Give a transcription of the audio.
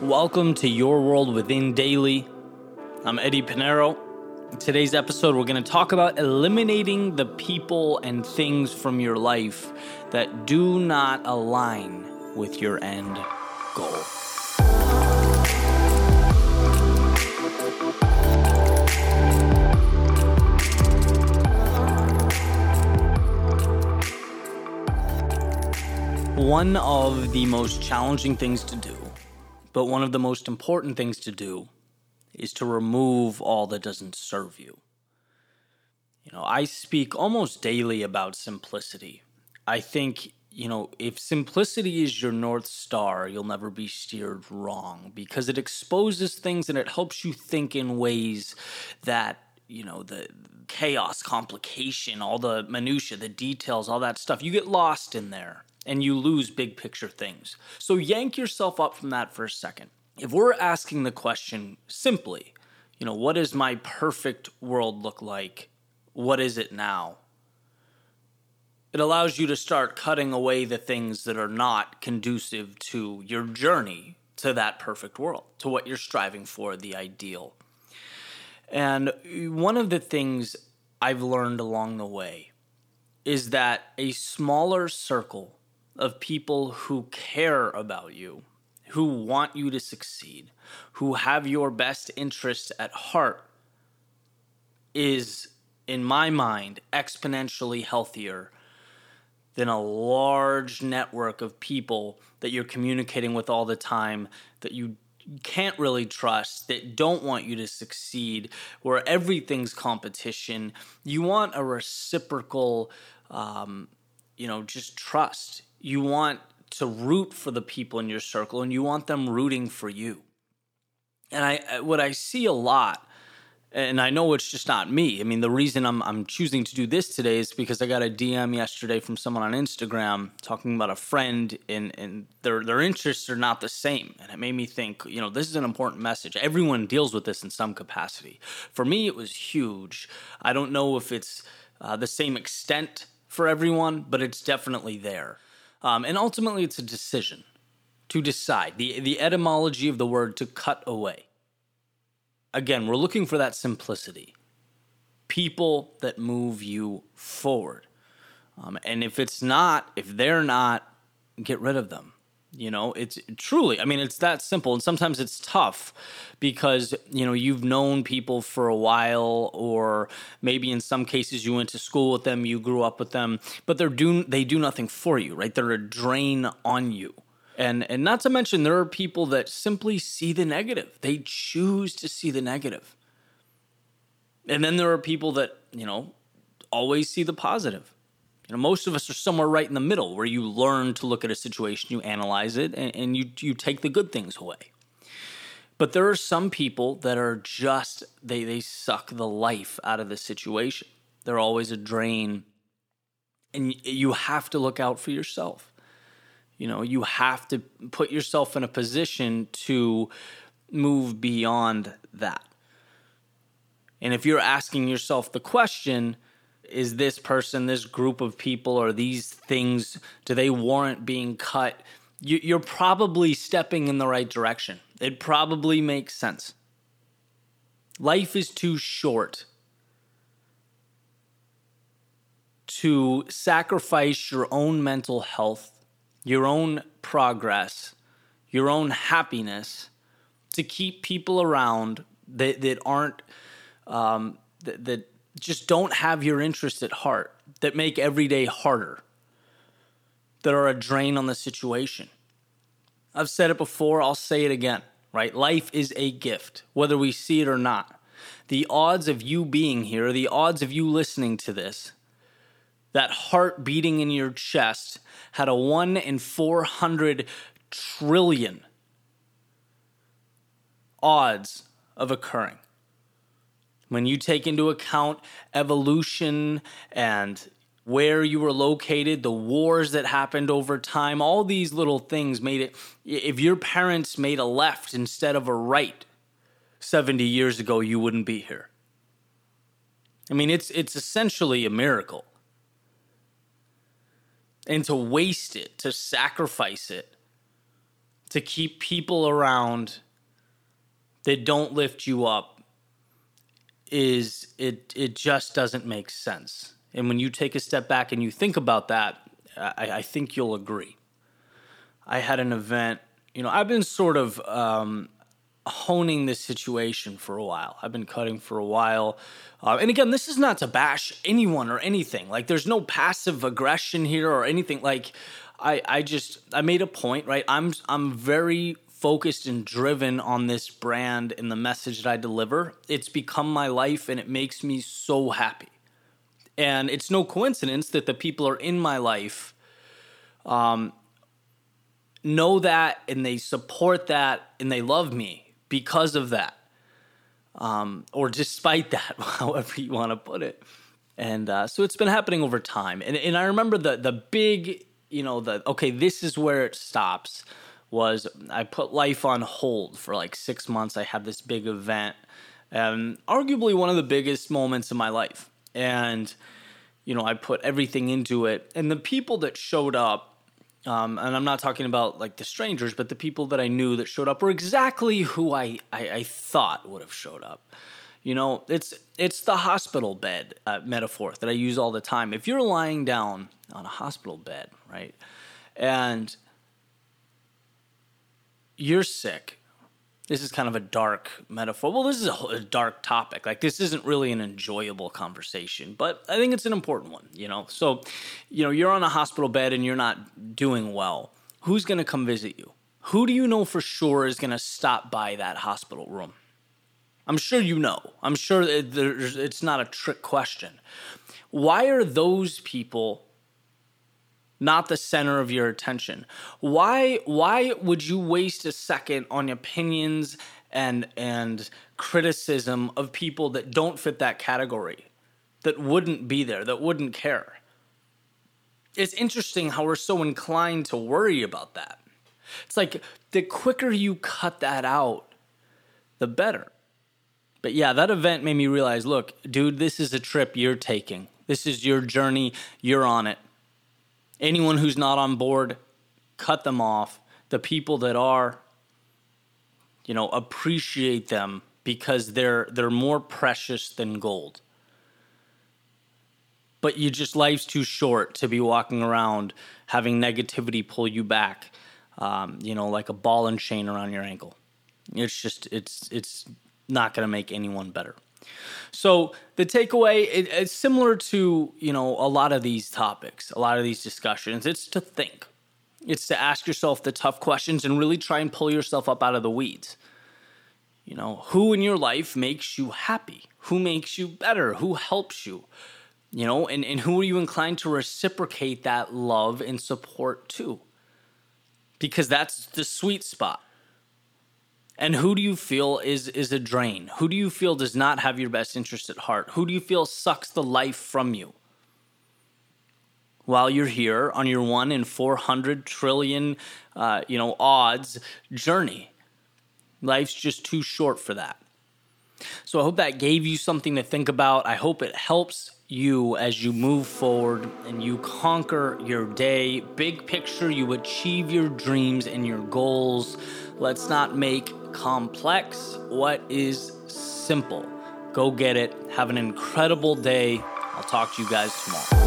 Welcome to Your World Within Daily. I'm Eddie Pinero. In today's episode, we're going to talk about eliminating the people and things from your life that do not align with your end goal. One of the most challenging things to do, but one of the most important things to do, is to remove all that doesn't serve you. You know, I speak almost daily about simplicity. I think, you know, if simplicity is your North Star, you'll never be steered wrong because it exposes things and it helps you think in ways that, you know, the chaos, complication, all the minutia, the details, all that stuff, you get lost in there and you lose big picture things. So yank yourself up from that for a second. If we're asking the question simply, you know, what does my perfect world look like? What is it now? It allows you to start cutting away the things that are not conducive to your journey to that perfect world, to what you're striving for, the ideal. And one of the things I've learned along the way is that a smaller circle of people who care about you, who want you to succeed, who have your best interest at heart, is, in my mind, exponentially healthier than a large network of people that you're communicating with all the time that you can't really trust, that don't want you to succeed, where everything's competition. You want a reciprocal, um, you know, just trust you want to root for the people in your circle and you want them rooting for you. And I what I see a lot and I know it's just not me. I mean, the reason I'm I'm choosing to do this today is because I got a DM yesterday from someone on Instagram talking about a friend and and their their interests are not the same. And it made me think, you know, this is an important message. Everyone deals with this in some capacity. For me, it was huge. I don't know if it's uh, the same extent for everyone, but it's definitely there. Um, and ultimately, it's a decision to decide. The, the etymology of the word to cut away. Again, we're looking for that simplicity. People that move you forward. Um, and if it's not, if they're not, get rid of them. You know, it's truly, I mean, it's that simple. And sometimes it's tough because, you know, you've known people for a while, or maybe in some cases you went to school with them, you grew up with them, but they're do, they do nothing for you, right? They're a drain on you. And, and not to mention, there are people that simply see the negative. They choose to see the negative. And then there are people that, you know, always see the positive. You know, most of us are somewhere right in the middle where you learn to look at a situation, you analyze it, and, and you you take the good things away. But there are some people that are just they they suck the life out of the situation. They're always a drain. And you have to look out for yourself. You know, you have to put yourself in a position to move beyond that. And if you're asking yourself the question, is this person, this group of people, or these things, do they warrant being cut? You, are probably stepping in the right direction. It probably makes sense. Life is too short to sacrifice your own mental health, your own progress, your own happiness to keep people around that, that aren't um, that, that just don't have your interests at heart, that make every day harder, that are a drain on the situation. I've said it before, I'll say it again, right? Life is a gift, whether we see it or not. The odds of you being here, the odds of you listening to this, that heart beating in your chest had a 1 in 400 trillion odds of occurring when you take into account evolution and where you were located, the wars that happened over time, all these little things made it. If your parents made a left instead of a right 70 years ago, you wouldn't be here. I mean, it's, it's essentially a miracle. And to waste it, to sacrifice it, to keep people around that don't lift you up is it it just doesn't make sense. And when you take a step back and you think about that, I, I think you'll agree. I had an event, you know, I've been sort of um, honing this situation for a while. I've been cutting for a while. Uh, and again, this is not to bash anyone or anything. Like, there's no passive aggression here or anything. Like, I, I just, I made a point, right? I'm, I'm very focused and driven on this brand and the message that I deliver. It's become my life and it makes me so happy. And it's no coincidence that the people are in my life um, know that and they support that and they love me because of that. Um, or despite that, however you want to put it. And uh, so it's been happening over time. And, and I remember the, the big, you know, the, okay, this is where it stops was I put life on hold for like six months. I had this big event, and arguably one of the biggest moments in my life. And, you know, I put everything into it. And the people that showed up, um, and I'm not talking about like the strangers, but the people that I knew that showed up were exactly who I, I, I thought would have showed up. You know, it's it's the hospital bed uh, metaphor that I use all the time. If you're lying down on a hospital bed, right, and you're sick. This is kind of a dark metaphor. Well, this is a, a, dark topic. Like, this isn't really an enjoyable conversation, but I think it's an important one, you know? So, you know, you're on a hospital bed and you're not doing well. Who's going to come visit you? Who do you know for sure is going to stop by that hospital room? I'm sure you know. I'm sure it's not a trick question. Why are those people not the center of your attention. Why why would you waste a second on opinions and and criticism of people that don't fit that category? That wouldn't be there, that wouldn't care. It's interesting how we're so inclined to worry about that. It's like the quicker you cut that out, the better. But yeah, that event made me realize look, dude, this is a trip you're taking. This is your journey. You're on it anyone who's not on board, cut them off. The people that are, you know, appreciate them because they're they're more precious than gold. But you just life's too short to be walking around having negativity pull you back, um, you know, like a ball and chain around your ankle. It's just it's it's not going to make anyone better. So the takeaway it, it's similar to you know a lot of these topics, a lot of these discussions. It's to think. It's to ask yourself the tough questions and really try and pull yourself up out of the weeds. You know, who in your life makes you happy? Who makes you better? Who helps you? You know, and, and who are you inclined to reciprocate that love and support to? Because that's the sweet spot. And who do you feel is is a drain? Who do you feel does not have your best interest at heart? Who do you feel sucks the life from you? While you're here on your one in four hundred trillion, uh, you know, odds journey, life's just too short for that. So I hope that gave you something to think about. I hope it helps you as you move forward and you conquer your day. Big picture, you achieve your dreams and your goals. Let's not make complex what is simple. Go get it. Have an incredible day. I'll talk to you guys tomorrow.